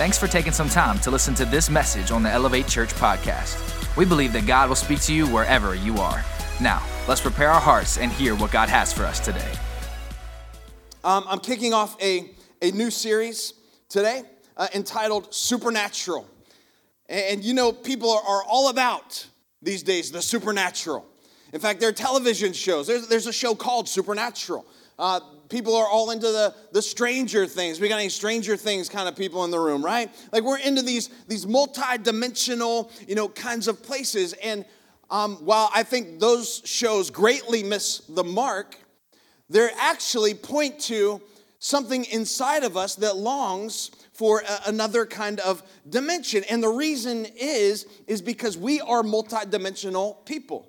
Thanks for taking some time to listen to this message on the Elevate Church podcast. We believe that God will speak to you wherever you are. Now, let's prepare our hearts and hear what God has for us today. Um, I'm kicking off a, a new series today uh, entitled Supernatural. And, and you know, people are, are all about these days the supernatural. In fact, there are television shows. There's, there's a show called Supernatural. Uh, people are all into the, the stranger things. We got any stranger things kind of people in the room, right? Like we're into these, these multi-dimensional, you know, kinds of places. And um, while I think those shows greatly miss the mark, they actually point to something inside of us that longs for a, another kind of dimension. And the reason is, is because we are multi-dimensional people.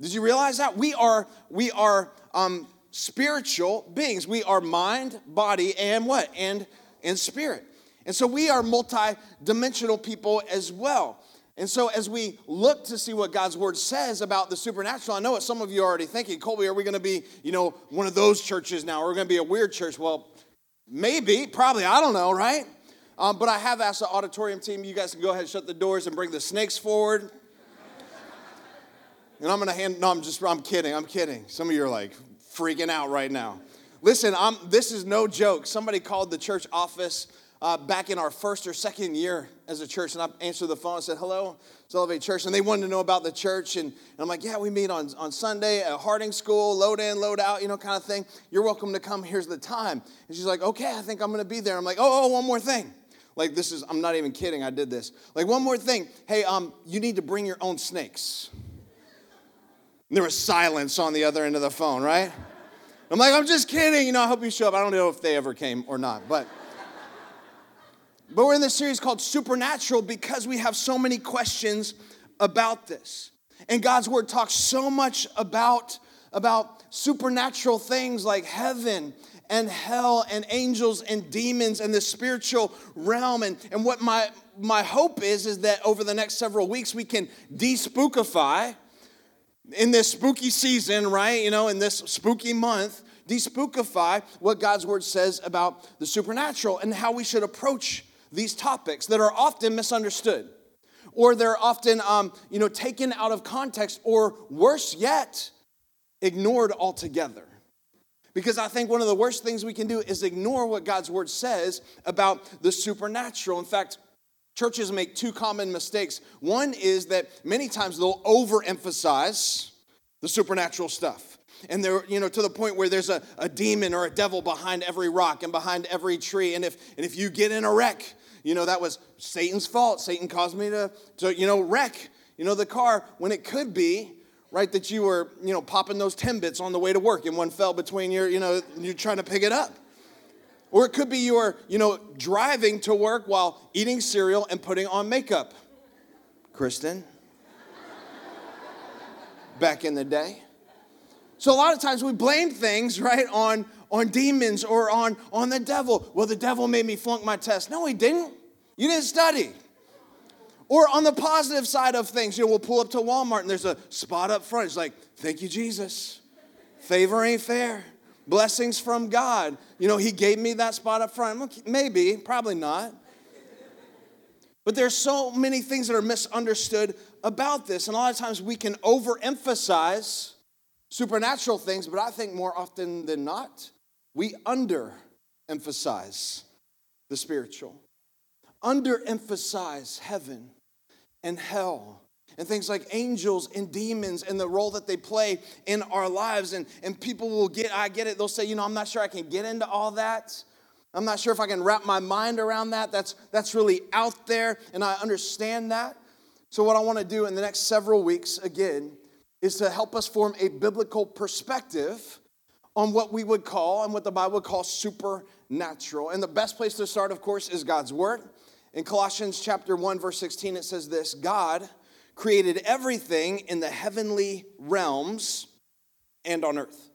Did you realize that? We are, we are um, spiritual beings. We are mind, body, and what? And, and spirit. And so we are multi-dimensional people as well. And so as we look to see what God's word says about the supernatural, I know what some of you are already thinking, Colby, are we going to be, you know, one of those churches now? Or are we going to be a weird church? Well, maybe, probably, I don't know, right? Um, but I have asked the auditorium team, you guys can go ahead and shut the doors and bring the snakes forward. and I'm going to hand, no, I'm just, I'm kidding, I'm kidding. Some of you are like, freaking out right now. Listen, I'm, this is no joke. Somebody called the church office uh, back in our first or second year as a church, and I answered the phone and said, Hello, it's Elevate Church. And they wanted to know about the church. And, and I'm like, Yeah, we meet on, on Sunday at Harding School, load in, load out, you know, kind of thing. You're welcome to come. Here's the time. And she's like, Okay, I think I'm going to be there. I'm like, Oh, oh, one more thing. Like, this is, I'm not even kidding, I did this. Like, one more thing. Hey, um, you need to bring your own snakes. And there was silence on the other end of the phone, right? I'm like, I'm just kidding. You know, I hope you show up. I don't know if they ever came or not, but. But we're in this series called Supernatural because we have so many questions about this. And God's word talks so much about, about supernatural things like heaven and hell and angels and demons and the spiritual realm. And, and what my, my hope is, is that over the next several weeks we can despookify in this spooky season, right? You know, in this spooky month, despookify what God's word says about the supernatural and how we should approach these topics that are often misunderstood or they're often um, you know taken out of context or worse yet ignored altogether because i think one of the worst things we can do is ignore what god's word says about the supernatural in fact Churches make two common mistakes. One is that many times they'll overemphasize the supernatural stuff. And they're, you know, to the point where there's a, a demon or a devil behind every rock and behind every tree. And if, and if you get in a wreck, you know, that was Satan's fault. Satan caused me to, to, you know, wreck, you know, the car when it could be, right, that you were, you know, popping those 10 bits on the way to work and one fell between your, you know, you're trying to pick it up. Or it could be you're, you know, driving to work while eating cereal and putting on makeup. Kristen. Back in the day. So a lot of times we blame things, right, on, on demons or on, on the devil. Well, the devil made me flunk my test. No, he didn't. You didn't study. Or on the positive side of things, you know, we'll pull up to Walmart and there's a spot up front. It's like, thank you, Jesus. Favor ain't fair blessings from God. You know, He gave me that spot up front. Maybe, probably not. But there's so many things that are misunderstood about this. And a lot of times we can overemphasize supernatural things, but I think more often than not, we underemphasize the spiritual, underemphasize heaven and hell and things like angels and demons and the role that they play in our lives. And, and people will get, I get it, they'll say, you know, I'm not sure I can get into all that. I'm not sure if I can wrap my mind around that. That's, that's really out there, and I understand that. So, what I want to do in the next several weeks, again, is to help us form a biblical perspective on what we would call and what the Bible would call supernatural. And the best place to start, of course, is God's Word. In Colossians chapter 1, verse 16, it says this God created everything in the heavenly realms and on earth.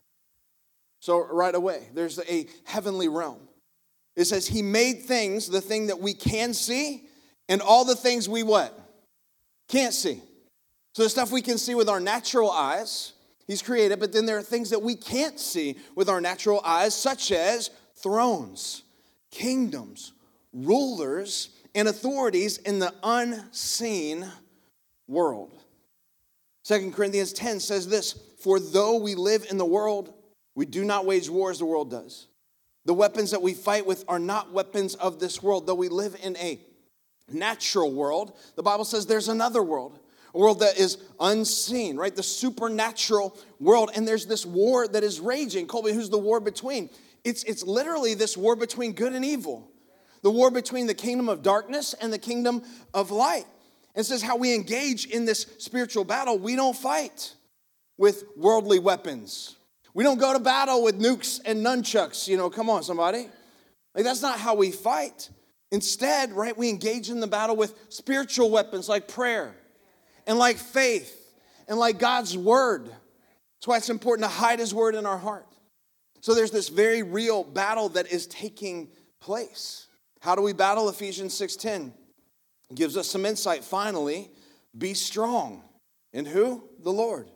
So, right away, there's a heavenly realm. It says, He made things, the thing that we can see, and all the things we what? Can't see. So, the stuff we can see with our natural eyes, He's created, but then there are things that we can't see with our natural eyes, such as thrones, kingdoms, rulers and authorities in the unseen world. Second Corinthians 10 says this For though we live in the world, we do not wage war as the world does. The weapons that we fight with are not weapons of this world. Though we live in a natural world, the Bible says there's another world, a world that is unseen, right? The supernatural world. And there's this war that is raging. Colby, who's the war between? It's, it's literally this war between good and evil, the war between the kingdom of darkness and the kingdom of light. And says how we engage in this spiritual battle, we don't fight with worldly weapons. We don't go to battle with nukes and nunchucks, you know, come on, somebody. Like, that's not how we fight. Instead, right, we engage in the battle with spiritual weapons like prayer and like faith and like God's word. That's why it's important to hide his word in our heart. So there's this very real battle that is taking place. How do we battle? Ephesians 6:10 gives us some insight finally. Be strong. In who? The Lord.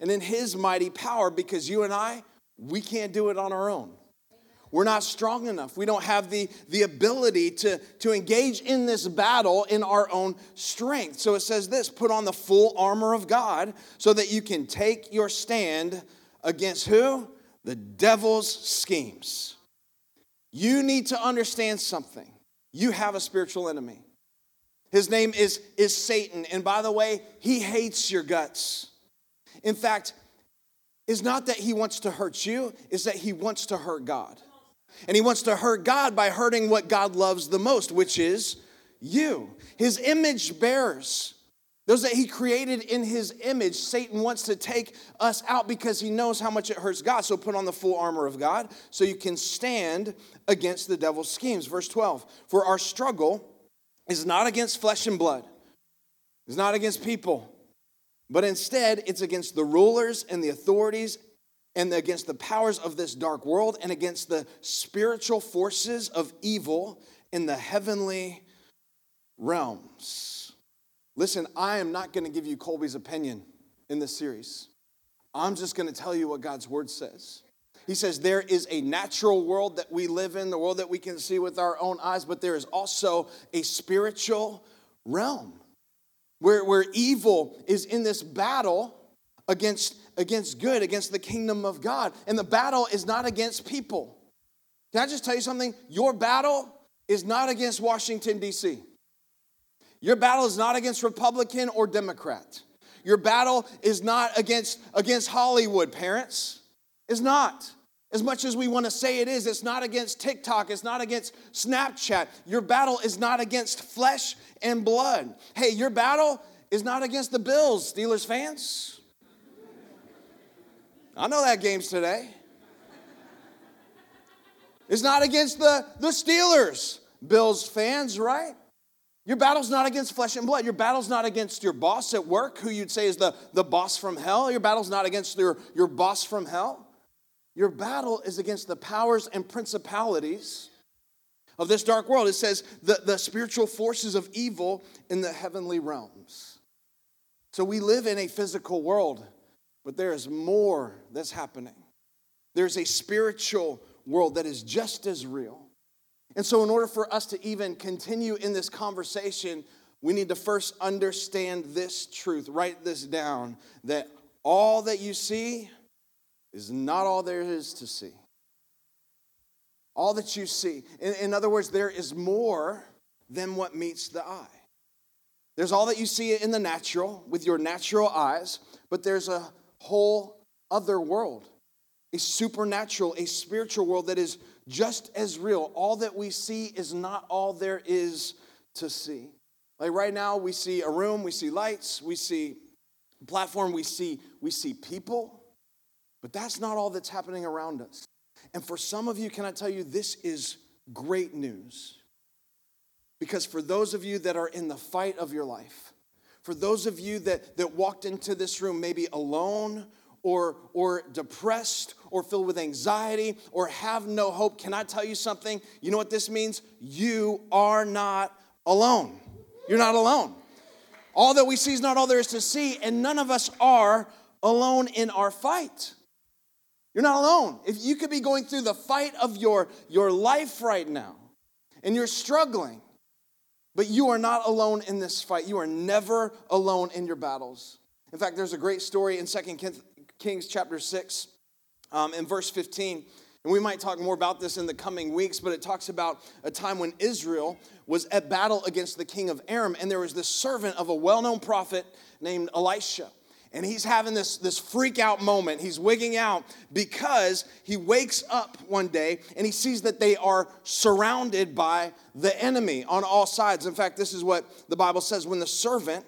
And in his mighty power because you and I we can't do it on our own. We're not strong enough. We don't have the, the ability to, to engage in this battle in our own strength. So it says this put on the full armor of God so that you can take your stand against who? the devil's schemes. You need to understand something. You have a spiritual enemy. His name is, is Satan. And by the way, he hates your guts. In fact, it's not that he wants to hurt you, it's that he wants to hurt God. And he wants to hurt God by hurting what God loves the most, which is you. His image bearers those that he created in his image, Satan wants to take us out because he knows how much it hurts God. So put on the full armor of God so you can stand against the devil's schemes. Verse 12 For our struggle is not against flesh and blood, it's not against people, but instead it's against the rulers and the authorities and against the powers of this dark world and against the spiritual forces of evil in the heavenly realms. Listen, I am not going to give you Colby's opinion in this series. I'm just going to tell you what God's word says. He says there is a natural world that we live in, the world that we can see with our own eyes, but there is also a spiritual realm where, where evil is in this battle against, against good, against the kingdom of God. And the battle is not against people. Can I just tell you something? Your battle is not against Washington, D.C. Your battle is not against Republican or Democrat. Your battle is not against, against Hollywood, parents. It's not. As much as we want to say it is, it's not against TikTok, it's not against Snapchat. Your battle is not against flesh and blood. Hey, your battle is not against the Bills, Steelers fans. I know that game's today. It's not against the, the Steelers, Bills fans, right? Your battle's not against flesh and blood. Your battle's not against your boss at work, who you'd say is the, the boss from hell. Your battle's not against your, your boss from hell. Your battle is against the powers and principalities of this dark world. It says the, the spiritual forces of evil in the heavenly realms. So we live in a physical world, but there is more that's happening. There's a spiritual world that is just as real. And so, in order for us to even continue in this conversation, we need to first understand this truth. Write this down that all that you see is not all there is to see. All that you see. In, in other words, there is more than what meets the eye. There's all that you see in the natural with your natural eyes, but there's a whole other world, a supernatural, a spiritual world that is just as real. All that we see is not all there is to see. Like right now, we see a room, we see lights, we see platform, we see, we see people, but that's not all that's happening around us. And for some of you, can I tell you, this is great news. Because for those of you that are in the fight of your life, for those of you that, that walked into this room maybe alone or, or depressed or filled with anxiety or have no hope, can I tell you something? You know what this means? You are not alone. You're not alone. All that we see is not all there is to see, and none of us are alone in our fight. You're not alone. If you could be going through the fight of your, your life right now, and you're struggling. But you are not alone in this fight. You are never alone in your battles. In fact, there's a great story in 2 Kings chapter 6, um, in verse 15. And we might talk more about this in the coming weeks, but it talks about a time when Israel was at battle against the king of Aram, and there was this servant of a well known prophet named Elisha and he's having this, this freak out moment. He's wigging out because he wakes up one day and he sees that they are surrounded by the enemy on all sides. In fact, this is what the Bible says when the servant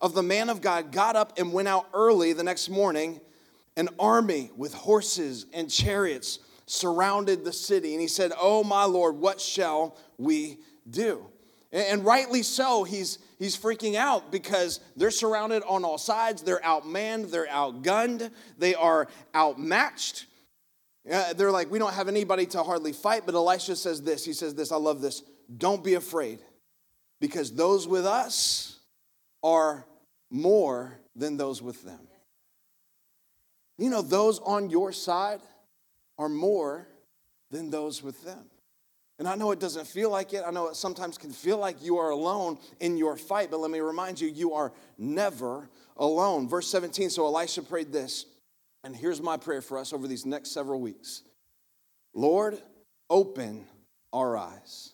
of the man of God got up and went out early the next morning, an army with horses and chariots surrounded the city. And he said, Oh, my Lord, what shall we do? And rightly so, he's, he's freaking out because they're surrounded on all sides. They're outmanned, they're outgunned, they are outmatched. Uh, they're like, we don't have anybody to hardly fight. But Elisha says this He says this, I love this. Don't be afraid because those with us are more than those with them. You know, those on your side are more than those with them. And I know it doesn't feel like it. I know it sometimes can feel like you are alone in your fight, but let me remind you, you are never alone. Verse 17 So Elisha prayed this, and here's my prayer for us over these next several weeks Lord, open our eyes.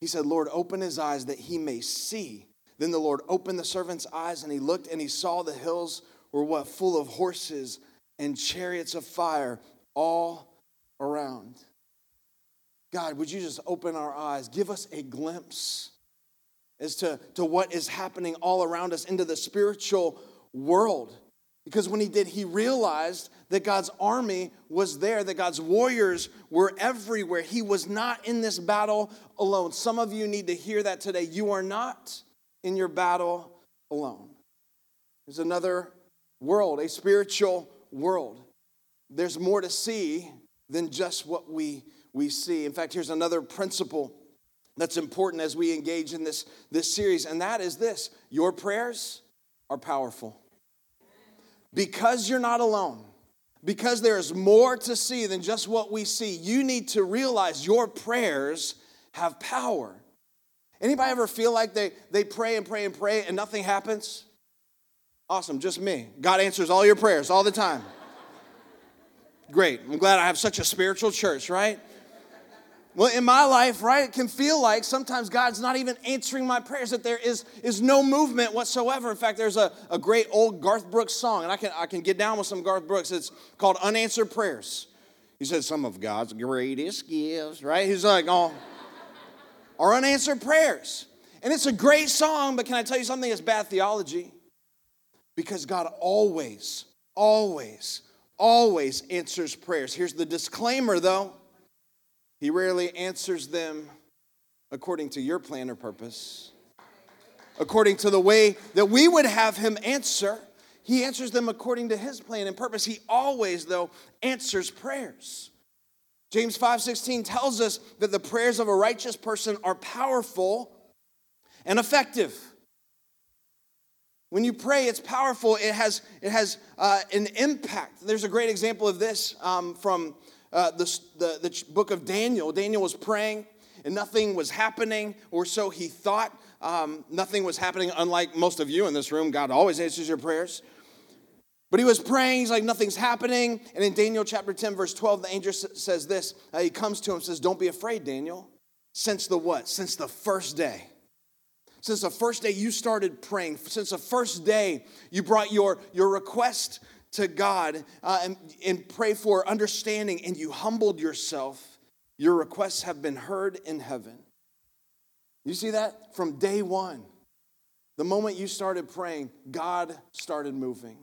He said, Lord, open his eyes that he may see. Then the Lord opened the servant's eyes, and he looked and he saw the hills were what? Full of horses and chariots of fire all around. God, would you just open our eyes, give us a glimpse as to, to what is happening all around us into the spiritual world. Because when he did, he realized that God's army was there, that God's warriors were everywhere. He was not in this battle alone. Some of you need to hear that today. You are not in your battle alone. There's another world, a spiritual world. There's more to see than just what we we see. In fact, here's another principle that's important as we engage in this, this series, and that is this your prayers are powerful. Because you're not alone, because there's more to see than just what we see, you need to realize your prayers have power. Anybody ever feel like they, they pray and pray and pray and nothing happens? Awesome, just me. God answers all your prayers all the time. Great. I'm glad I have such a spiritual church, right? Well, in my life, right, it can feel like sometimes God's not even answering my prayers, that there is, is no movement whatsoever. In fact, there's a, a great old Garth Brooks song, and I can, I can get down with some Garth Brooks. It's called Unanswered Prayers. He said, Some of God's greatest gifts, right? He's like, Oh, are unanswered prayers. And it's a great song, but can I tell you something? It's bad theology. Because God always, always, always answers prayers. Here's the disclaimer, though. He rarely answers them according to your plan or purpose, according to the way that we would have him answer. He answers them according to his plan and purpose. He always, though, answers prayers. James 5:16 tells us that the prayers of a righteous person are powerful and effective. When you pray, it's powerful. It has, it has uh, an impact. There's a great example of this um, from uh, the, the, the book of Daniel. Daniel was praying and nothing was happening, or so he thought. Um, nothing was happening, unlike most of you in this room. God always answers your prayers. But he was praying, he's like, nothing's happening. And in Daniel chapter 10, verse 12, the angel says this. Uh, he comes to him and says, Don't be afraid, Daniel. Since the what? Since the first day. Since the first day you started praying, since the first day you brought your, your request to God uh, and, and pray for understanding and you humbled yourself, your requests have been heard in heaven. You see that? From day one, the moment you started praying, God started moving.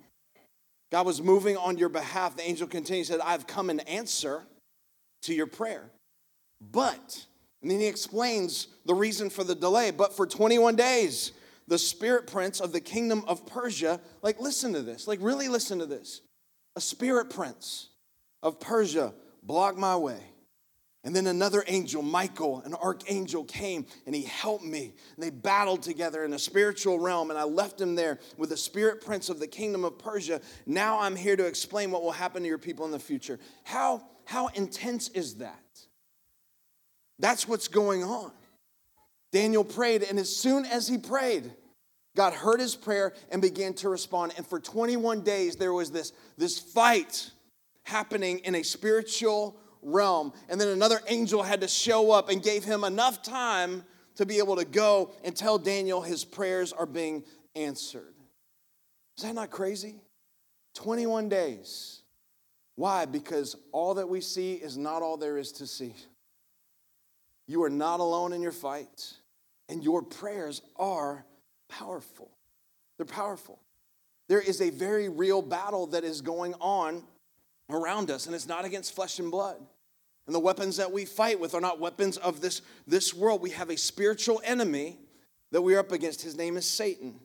God was moving on your behalf. The angel continued, said, I've come in answer to your prayer. But, and then he explains the reason for the delay, but for 21 days, the spirit prince of the kingdom of Persia, like, listen to this, like, really listen to this. A spirit prince of Persia blocked my way. And then another angel, Michael, an archangel, came and he helped me. And they battled together in the spiritual realm. And I left him there with the spirit prince of the kingdom of Persia. Now I'm here to explain what will happen to your people in the future. How, how intense is that? That's what's going on. Daniel prayed, and as soon as he prayed, God heard his prayer and began to respond. And for 21 days, there was this, this fight happening in a spiritual realm. And then another angel had to show up and gave him enough time to be able to go and tell Daniel his prayers are being answered. Is that not crazy? 21 days. Why? Because all that we see is not all there is to see. You are not alone in your fight, and your prayers are powerful. They're powerful. There is a very real battle that is going on around us, and it's not against flesh and blood. And the weapons that we fight with are not weapons of this, this world. We have a spiritual enemy that we're up against. His name is Satan.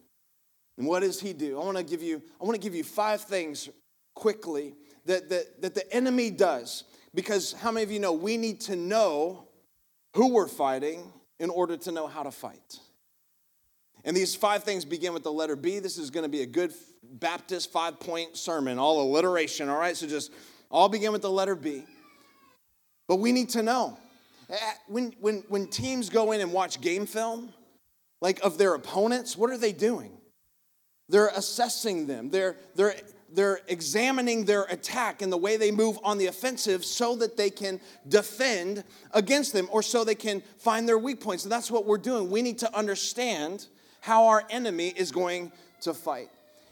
And what does he do? I want to give you, I want to give you five things quickly that, that, that the enemy does. Because how many of you know we need to know who we're fighting in order to know how to fight? And these five things begin with the letter B. This is going to be a good Baptist five point sermon, all alliteration, all right? So just all begin with the letter B. But we need to know. Eh, when, when, when teams go in and watch game film, like of their opponents, what are they doing? They're assessing them. They're, they're, they're examining their attack and the way they move on the offensive so that they can defend against them or so they can find their weak points. And that's what we're doing. We need to understand how our enemy is going to fight.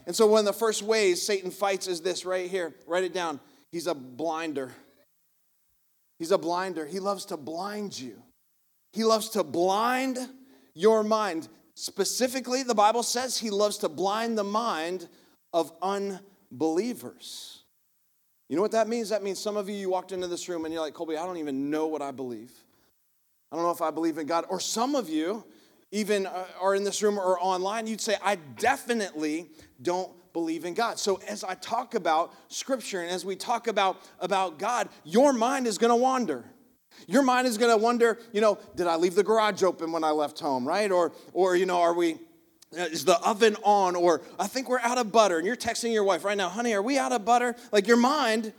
And so, one of the first ways Satan fights is this right here. Write it down. He's a blinder. He's a blinder. He loves to blind you. He loves to blind your mind. Specifically, the Bible says he loves to blind the mind of unbelievers. You know what that means? That means some of you, you walked into this room and you're like, Colby, I don't even know what I believe. I don't know if I believe in God. Or some of you, even uh, are in this room or online, you'd say, I definitely don't believe in God. So as I talk about scripture and as we talk about, about God, your mind is gonna wander. Your mind is gonna wonder, you know, did I leave the garage open when I left home, right? Or, or you know, are we, Uh, is the oven on? Or I think we're out of butter. And you're texting your wife right now, honey, are we out of butter? Like your mind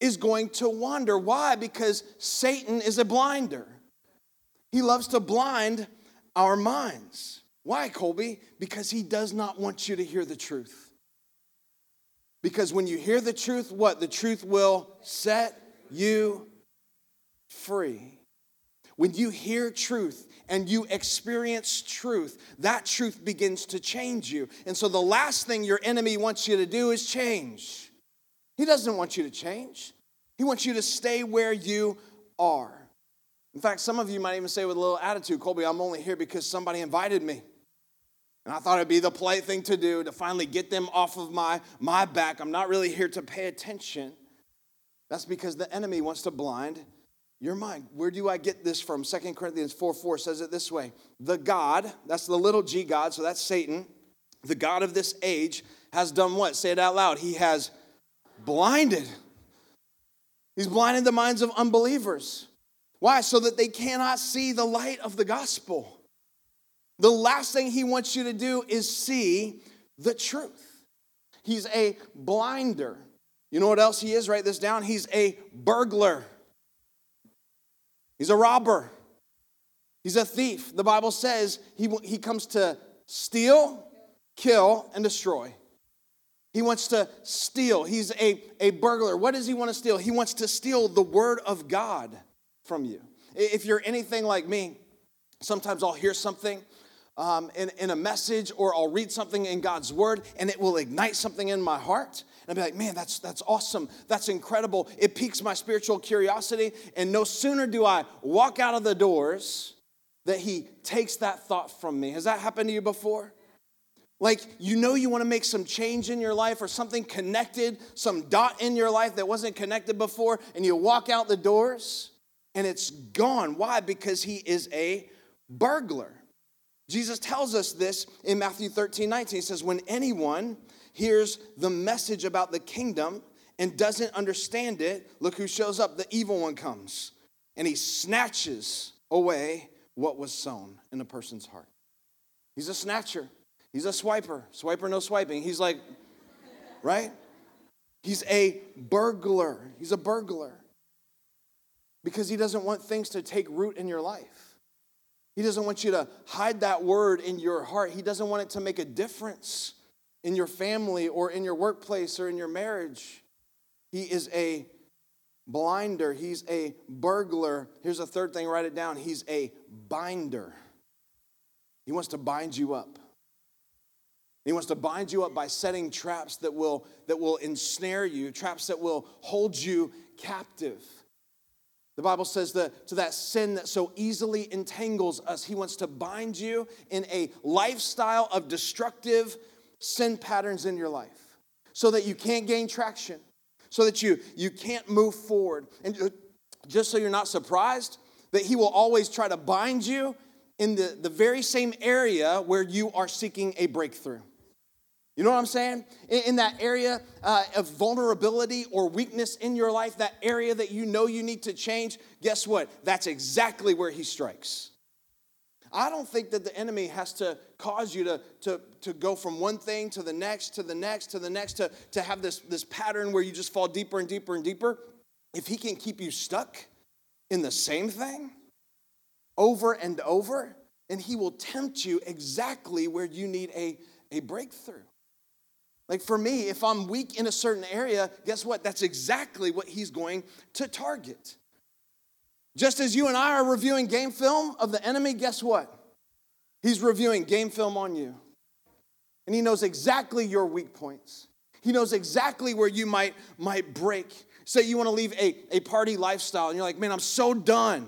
is going to wander. Why? Because Satan is a blinder. He loves to blind our minds. Why, Colby? Because he does not want you to hear the truth. Because when you hear the truth, what? The truth will set you free. When you hear truth and you experience truth, that truth begins to change you. And so the last thing your enemy wants you to do is change. He doesn't want you to change, he wants you to stay where you are. In fact, some of you might even say with a little attitude, Colby, I'm only here because somebody invited me. And I thought it'd be the polite thing to do to finally get them off of my, my back. I'm not really here to pay attention. That's because the enemy wants to blind your mind. Where do I get this from? Second Corinthians 4 4 says it this way The God, that's the little g God, so that's Satan, the God of this age, has done what? Say it out loud. He has blinded. He's blinded the minds of unbelievers why? So that they cannot see the light of the gospel. The last thing he wants you to do is see the truth. He's a blinder. You know what else he is? Write this down. He's a burglar. He's a robber. He's a thief. The Bible says he, he comes to steal, kill, and destroy. He wants to steal. He's a, a burglar. What does he want to steal? He wants to steal the word of God from you. If you're anything like me, sometimes I'll hear something um, in, in a message or I'll read something in God's word and it will ignite something in my heart. And I'll be like, man, that's, that's awesome. That's incredible. It piques my spiritual curiosity. And no sooner do I walk out of the doors that He takes that thought from me. Has that happened to you before? Like, you know, you want to make some change in your life or something connected, some dot in your life that wasn't connected before, and you walk out the doors and it's gone. Why? Because he is a burglar. Jesus tells us this in Matthew 13, 19. He says, When anyone hears the message about the kingdom and doesn't understand it, look who shows up. The evil one comes and he snatches away what was sown in a person's heart. He's a snatcher, he's a swiper. Swiper, no swiping. He's like, right? He's a burglar. He's a burglar. because he doesn't want things to take root in your life. He doesn't want you to hide that word in your heart. He doesn't want it to make a difference in your family or in your workplace or in your marriage. He is a blinder, he's a burglar. Here's a third thing, write it down. He's a binder. He wants to bind you up. He wants to bind you up by setting traps that will, that will ensnare you, traps that will hold you captive. The Bible says that to that sin that so easily entangles us, he wants to bind you in a lifestyle of destructive sin patterns in your life so that you can't gain traction, so that you, you can't move forward. And just so you're not surprised, that he will always try to bind you in the, the very same area where you are seeking a breakthrough. You know what I'm saying? In, in that area uh, of vulnerability or weakness in your life, that area that you know you need to change, guess what? That's exactly where he strikes. I don't think that the enemy has to cause you to, to, to go from one thing to the next, to the next, to the next, to, to have this, this pattern where you just fall deeper and deeper and deeper. If he can keep you stuck in the same thing over and over, and he will tempt you exactly where you need a, a breakthrough. Like for me, if I'm weak in a certain area, guess what? That's exactly what he's going to target. Just as you and I are reviewing game film of the enemy, guess what? He's reviewing game film on you. And he knows exactly your weak points. He knows exactly where you might, might break. Say you want to leave a, a party lifestyle, and you're like, man, I'm so done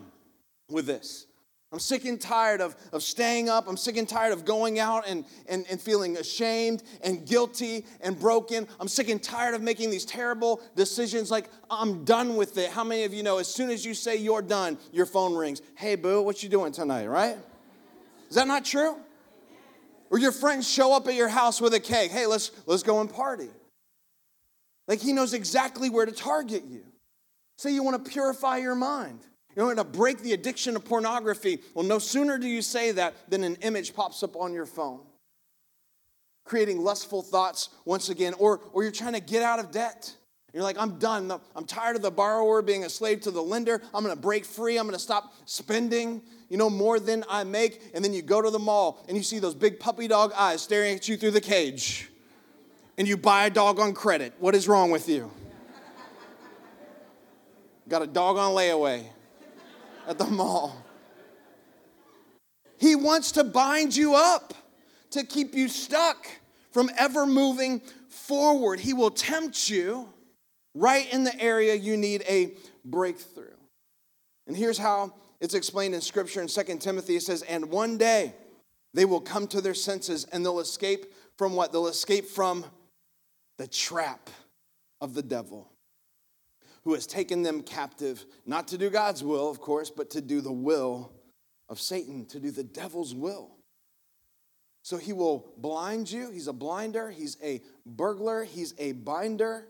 with this. I'm sick and tired of, of staying up. I'm sick and tired of going out and, and, and feeling ashamed and guilty and broken. I'm sick and tired of making these terrible decisions. Like, I'm done with it. How many of you know as soon as you say you're done, your phone rings? Hey, boo, what you doing tonight, right? Is that not true? Or your friends show up at your house with a cake. Hey, let's, let's go and party. Like, he knows exactly where to target you. Say you want to purify your mind. You know, to break the addiction of pornography. Well, no sooner do you say that than an image pops up on your phone, creating lustful thoughts once again, or, or you're trying to get out of debt. You're like, I'm done. I'm tired of the borrower being a slave to the lender. I'm going to break free. I'm going to stop spending, you know, more than I make. And then you go to the mall and you see those big puppy dog eyes staring at you through the cage. And you buy a dog on credit. What is wrong with you? Got a dog on layaway at the mall. He wants to bind you up to keep you stuck from ever moving forward. He will tempt you right in the area you need a breakthrough. And here's how it's explained in scripture in 2 Timothy it says, And one day they will come to their senses and they'll escape from what? They'll escape from the trap of the devil who has taken them captive, not to do God's will, of course, but to do the will of Satan, to do the devil's will. So he will blind you. He's a blinder, he's a burglar, he's a binder.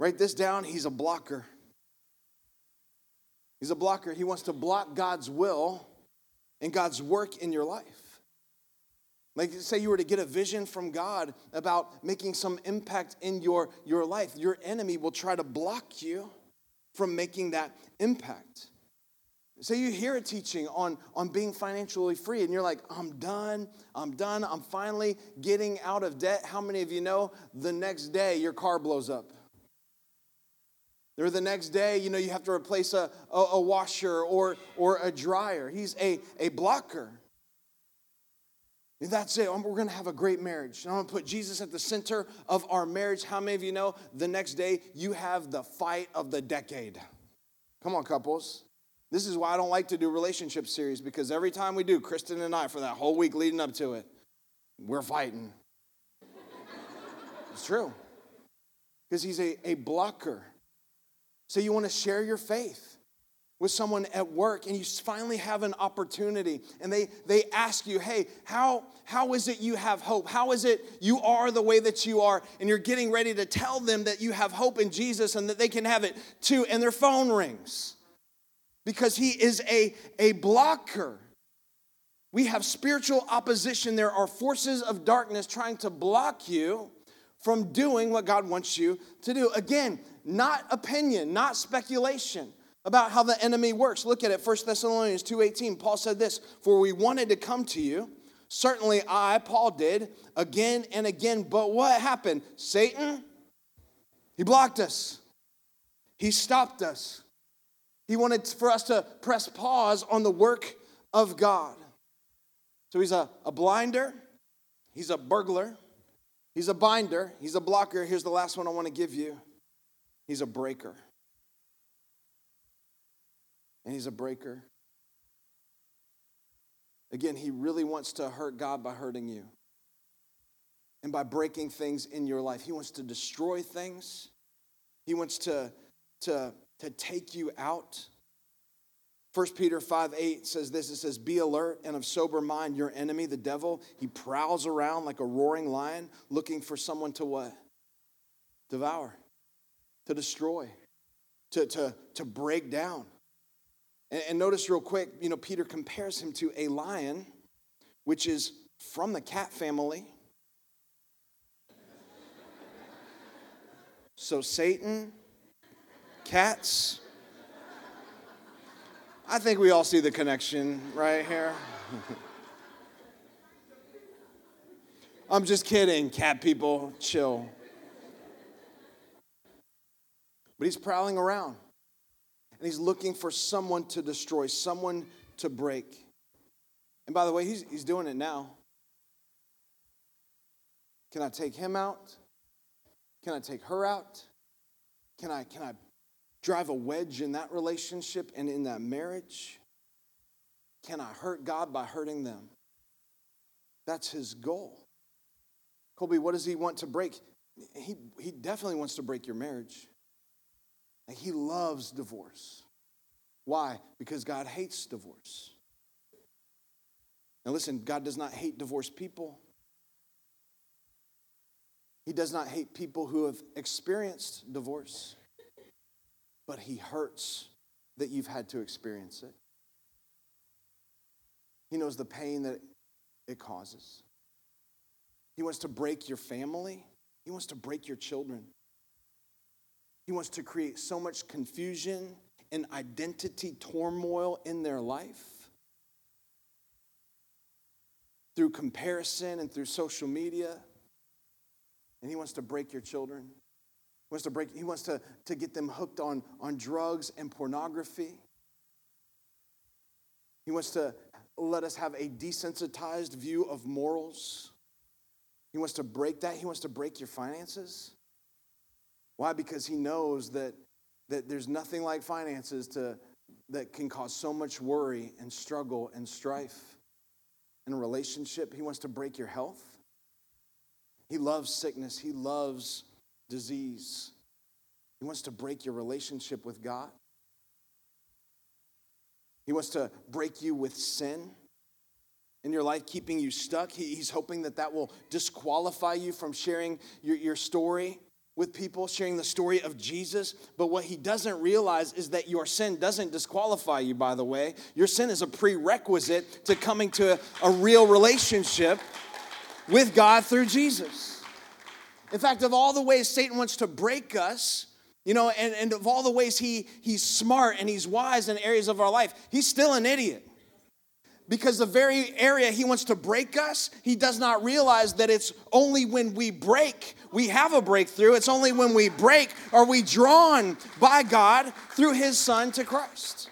Write this down he's a blocker. He's a blocker. He wants to block God's will and God's work in your life. Like, say you were to get a vision from God about making some impact in your, your life, your enemy will try to block you from making that impact. Say you hear a teaching on, on being financially free, and you're like, I'm done, I'm done, I'm finally getting out of debt. How many of you know the next day your car blows up? Or the next day, you know, you have to replace a, a, a washer or, or a dryer. He's a, a blocker. And that's it. We're going to have a great marriage. I'm going to put Jesus at the center of our marriage. How many of you know the next day you have the fight of the decade? Come on, couples. This is why I don't like to do relationship series because every time we do, Kristen and I, for that whole week leading up to it, we're fighting. it's true. Because he's a, a blocker. So you want to share your faith with someone at work and you finally have an opportunity and they, they ask you, hey, how, how is it you have hope? How is it you are the way that you are? And you're getting ready to tell them that you have hope in Jesus and that they can have it too, and their phone rings because he is a, a blocker. We have spiritual opposition. There are forces of darkness trying to block you from doing what God wants you to do. Again, not opinion, not speculation about how the enemy works. Look at it, 1 Thessalonians 2:18. Paul said this, "For we wanted to come to you, certainly I, Paul did, again and again, but what happened? Satan he blocked us. He stopped us. He wanted for us to press pause on the work of God. So he's a, a blinder, he's a burglar, he's a binder, he's a blocker. Here's the last one I want to give you he's a breaker and he's a breaker. Again, he really wants to hurt God by hurting you and by breaking things in your life. He wants to destroy things, he wants to, to, to take you out. 1 Peter 5 8 says this it says, Be alert and of sober mind. Your enemy, the devil, he prowls around like a roaring lion looking for someone to what? Devour, to destroy, to, to, to break down. And, and notice real quick, you know, Peter compares him to a lion, which is from the cat family. So, Satan, cats. I think we all see the connection right here. I'm just kidding, cat people, chill. But he's prowling around and he's looking for someone to destroy, someone to break. And by the way, he's, he's doing it now. Can I take him out? Can I take her out? Can I, can I drive a wedge in that relationship and in that marriage? Can I hurt God by hurting them? That's his goal. Colby, what does he want to break? He, he definitely wants to break your marriage. And he loves divorce. Why? Because God hates divorce. Now, listen, God does not hate divorced people. He does not hate people who have experienced divorce, but He hurts that you've had to experience it. He knows the pain that it causes. He wants to break your family, He wants to break your children. He wants to create so much confusion and identity turmoil in their life through comparison and through social media. And he wants to break your children. He wants to break, he wants to, to get them hooked on, on drugs and pornography. He wants to let us have a desensitized view of morals. He wants to break that. He wants to break your finances. Why? Because he knows that, that there's nothing like finances to, that can cause so much worry and struggle and strife in a relationship. He wants to break your health. He loves sickness. He loves disease. He wants to break your relationship with God. He wants to break you with sin in your life, keeping you stuck. he's hoping that that will disqualify you from sharing your, your story with people, sharing the story of Jesus. But what he doesn't realize is that your sin doesn't disqualify you, by the way. Your sin is a prerequisite to coming to a, a real relationship with God through Jesus. In fact, of all the ways Satan wants to break us, you know, and, and of all the ways he, he's smart and he's wise in areas of our life, he's still an idiot because the very area he wants to break us, he does not realize that it's only when we break we have a breakthrough. It's only when we break are we drawn by God through his son to Christ.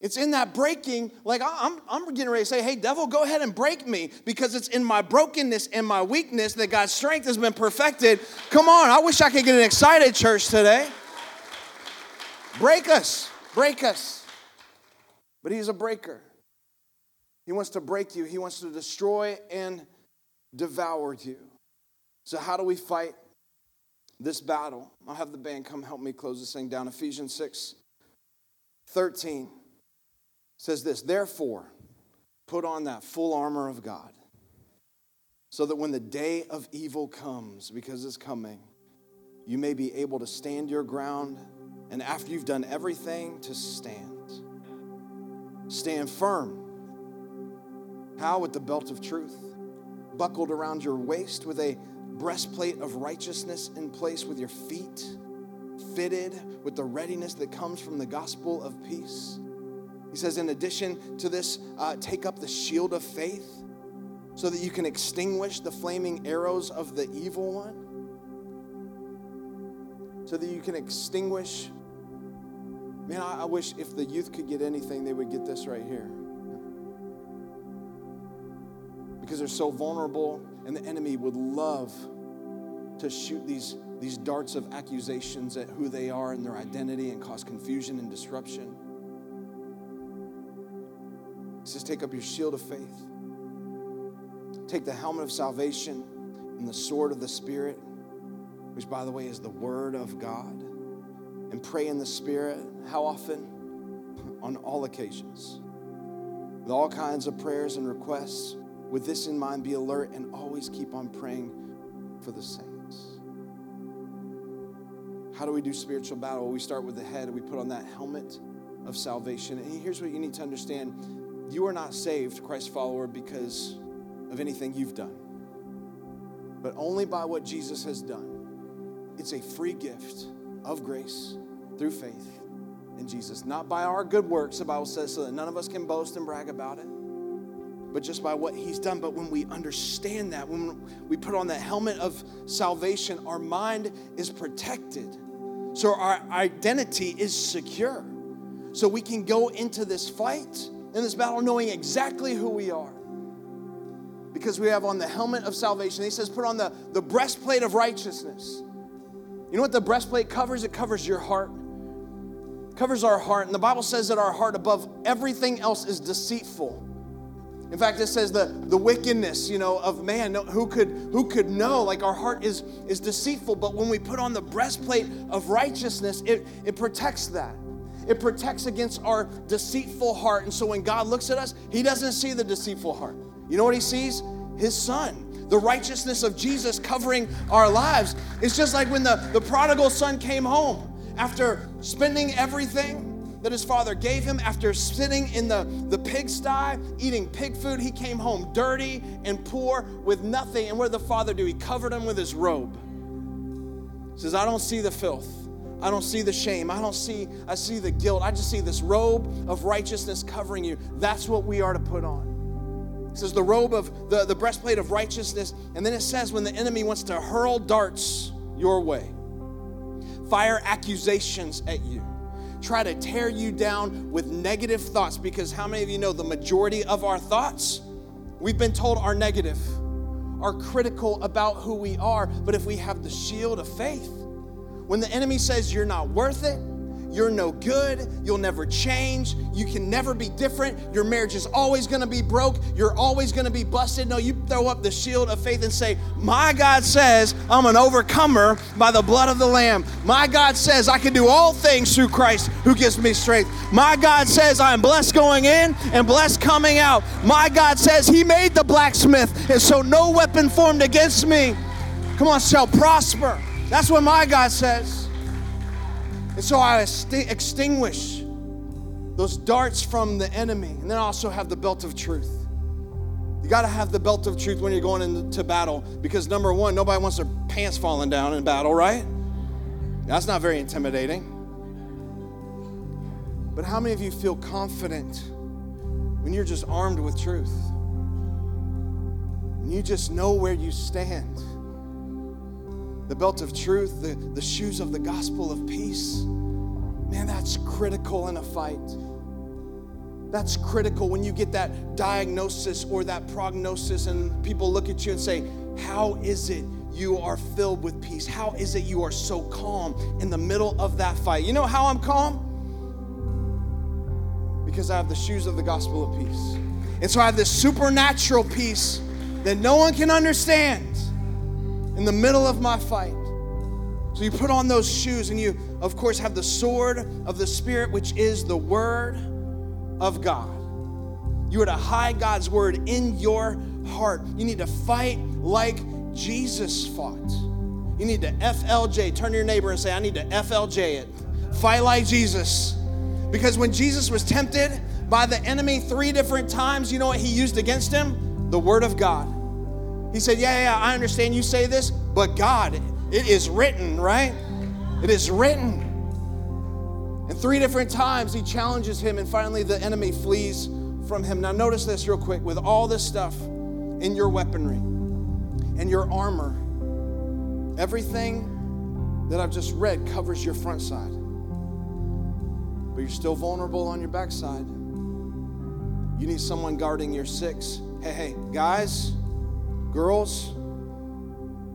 It's in that breaking, like I'm, I'm getting ready to say, hey, devil, go ahead and break me because it's in my brokenness and my weakness that God's strength has been perfected. Come on, I wish I could get an excited church today. Break us, break us. But he's a breaker. He wants to break you, He wants to destroy and devour you. So, how do we fight this battle? I'll have the band come help me close this thing down. Ephesians 6 13 says this Therefore, put on that full armor of God, so that when the day of evil comes, because it's coming, you may be able to stand your ground, and after you've done everything, to stand. Stand firm how? With the belt of truth, buckled around your waist, with a breastplate of righteousness in place, with your feet fitted with the readiness that comes from the gospel of peace. He says, in addition to this, uh, take up the shield of faith so that you can extinguish the flaming arrows of the evil one. So that you can extinguish. Man, I, I wish if the youth could get anything, they would get this right here. Because they're so vulnerable, and the enemy would love to shoot these, these darts of accusations at who they are and their identity and cause confusion and disruption. He says, Take up your shield of faith, take the helmet of salvation and the sword of the Spirit, which, by the way, is the word of God, and pray in the Spirit. How often? On all occasions. With all kinds of prayers and requests. With this in mind, be alert and always keep on praying for the saints. How do we do spiritual battle? We start with the head. We put on that helmet of salvation. And here's what you need to understand you are not saved, Christ follower, because of anything you've done, but only by what Jesus has done. It's a free gift of grace through faith in Jesus, not by our good works, the Bible says, so that none of us can boast and brag about it but just by what he's done. But when we understand that, when we put on that helmet of salvation, our mind is protected. So our identity is secure. So we can go into this fight, in this battle, knowing exactly who we are. Because we have on the helmet of salvation. He says, put on the, the breastplate of righteousness. You know what the breastplate covers? It covers your heart. It covers our heart. And the Bible says that our heart, above everything else, is deceitful in fact, it says the, the wickedness, you know, of man. Who could who could know? Like our heart is is deceitful, but when we put on the breastplate of righteousness, it, it protects that. It protects against our deceitful heart. And so when God looks at us, He doesn't see the deceitful heart. You know what He sees? His Son. The righteousness of Jesus covering our lives. It's just like when the, the prodigal son came home after spending everything that his father gave him after sitting in the, the pigsty, eating pig food. He came home dirty and poor with nothing. And what did the father do? He covered him with his robe. He says, I don't see the filth. I don't see the shame. I don't see, I see the guilt. I just see this robe of righteousness covering you. That's what we are to put on. It says the robe of the, the breastplate of righteousness. And then it says when the enemy wants to hurl darts your way, fire accusations at you try to tear you down with negative thoughts because how many of you know the majority of our thoughts, we've been told are negative, are critical about who we are. But if we have the shield of faith, when the enemy says you're not worth it, you're no good. You'll never change. You can never be different. Your marriage is always going to be broke. You're always going to be busted. No, you throw up the shield of faith and say, My God says I'm an overcomer by the blood of the Lamb. My God says I can do all things through Christ who gives me strength. My God says I am blessed going in and blessed coming out. My God says He made the blacksmith, and so no weapon formed against me, come on, shall prosper. That's what my God says. And so I extinguish those darts from the enemy. And then I also have the belt of truth. You got to have the belt of truth when you're going into battle because number one, nobody wants their pants falling down in battle, right? That's not very intimidating. But how many of you feel confident when you're just armed with truth? And you just know where you stand the belt of truth, the, the shoes of the gospel of peace. Man, that's critical in a fight. That's critical when you get that diagnosis or that prognosis, and people look at you and say, How is it you are filled with peace? How is it you are so calm in the middle of that fight? You know how I'm calm? Because I have the shoes of the gospel of peace. And so I have this supernatural peace that no one can understand in the middle of my fight. So you put on those shoes and you, of course, have the sword of the Spirit, which is the Word of God. You are to hide God's Word in your heart. You need to fight like Jesus fought. You need to FLJ. Turn to your neighbor and say, I need to FLJ it. Fight like Jesus. Because when Jesus was tempted by the enemy three different times, you know what he used against him? The Word of God. He said, Yeah, yeah, I understand you say this, but God, it is written, right? It is written. And three different times he challenges him, and finally the enemy flees from him. Now, notice this real quick with all this stuff in your weaponry and your armor, everything that I've just read covers your front side. But you're still vulnerable on your backside. You need someone guarding your six. Hey, hey, guys, girls,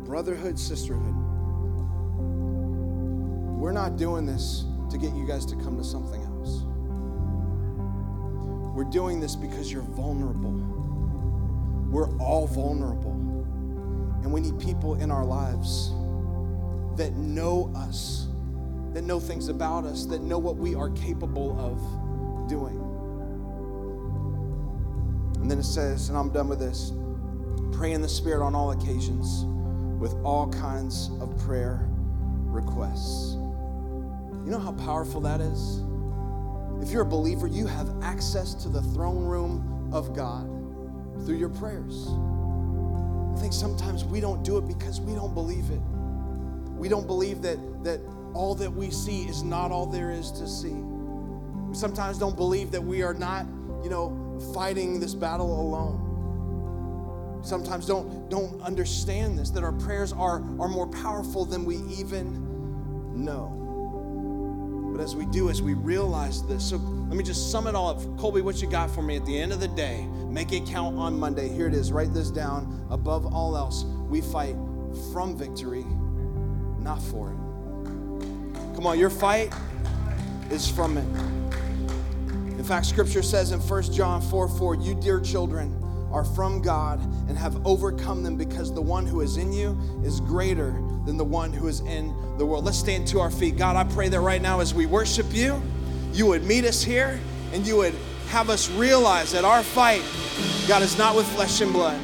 brotherhood, sisterhood. We're not doing this to get you guys to come to something else. We're doing this because you're vulnerable. We're all vulnerable. And we need people in our lives that know us, that know things about us, that know what we are capable of doing. And then it says, and I'm done with this pray in the Spirit on all occasions with all kinds of prayer requests. You know how powerful that is? If you're a believer, you have access to the throne room of God through your prayers. I think sometimes we don't do it because we don't believe it. We don't believe that, that all that we see is not all there is to see. We sometimes don't believe that we are not, you know, fighting this battle alone sometimes don't don't understand this that our prayers are are more powerful than we even know. But as we do as we realize this so let me just sum it all up. Colby what you got for me at the end of the day? Make it count on monday. Here it is. Write this down. Above all else we fight from victory not for it. Come on your fight is from it. In fact scripture says in 1 john 4 4 you dear children are from God and have overcome them because the one who is in you is greater than the one who is in the world. Let's stand to our feet. God, I pray that right now as we worship you, you would meet us here and you would have us realize that our fight, God, is not with flesh and blood,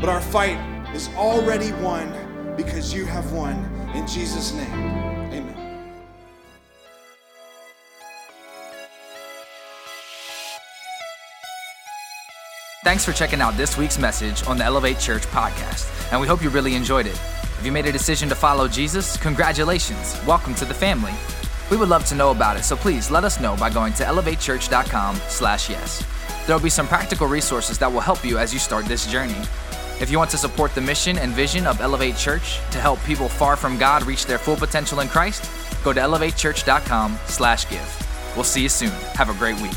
but our fight is already won because you have won. In Jesus' name. Thanks for checking out this week's message on the Elevate Church podcast, and we hope you really enjoyed it. If you made a decision to follow Jesus, congratulations. Welcome to the family. We would love to know about it, so please let us know by going to elevatechurch.com/yes. There will be some practical resources that will help you as you start this journey. If you want to support the mission and vision of Elevate Church to help people far from God reach their full potential in Christ, go to elevatechurch.com/give. We'll see you soon. Have a great week.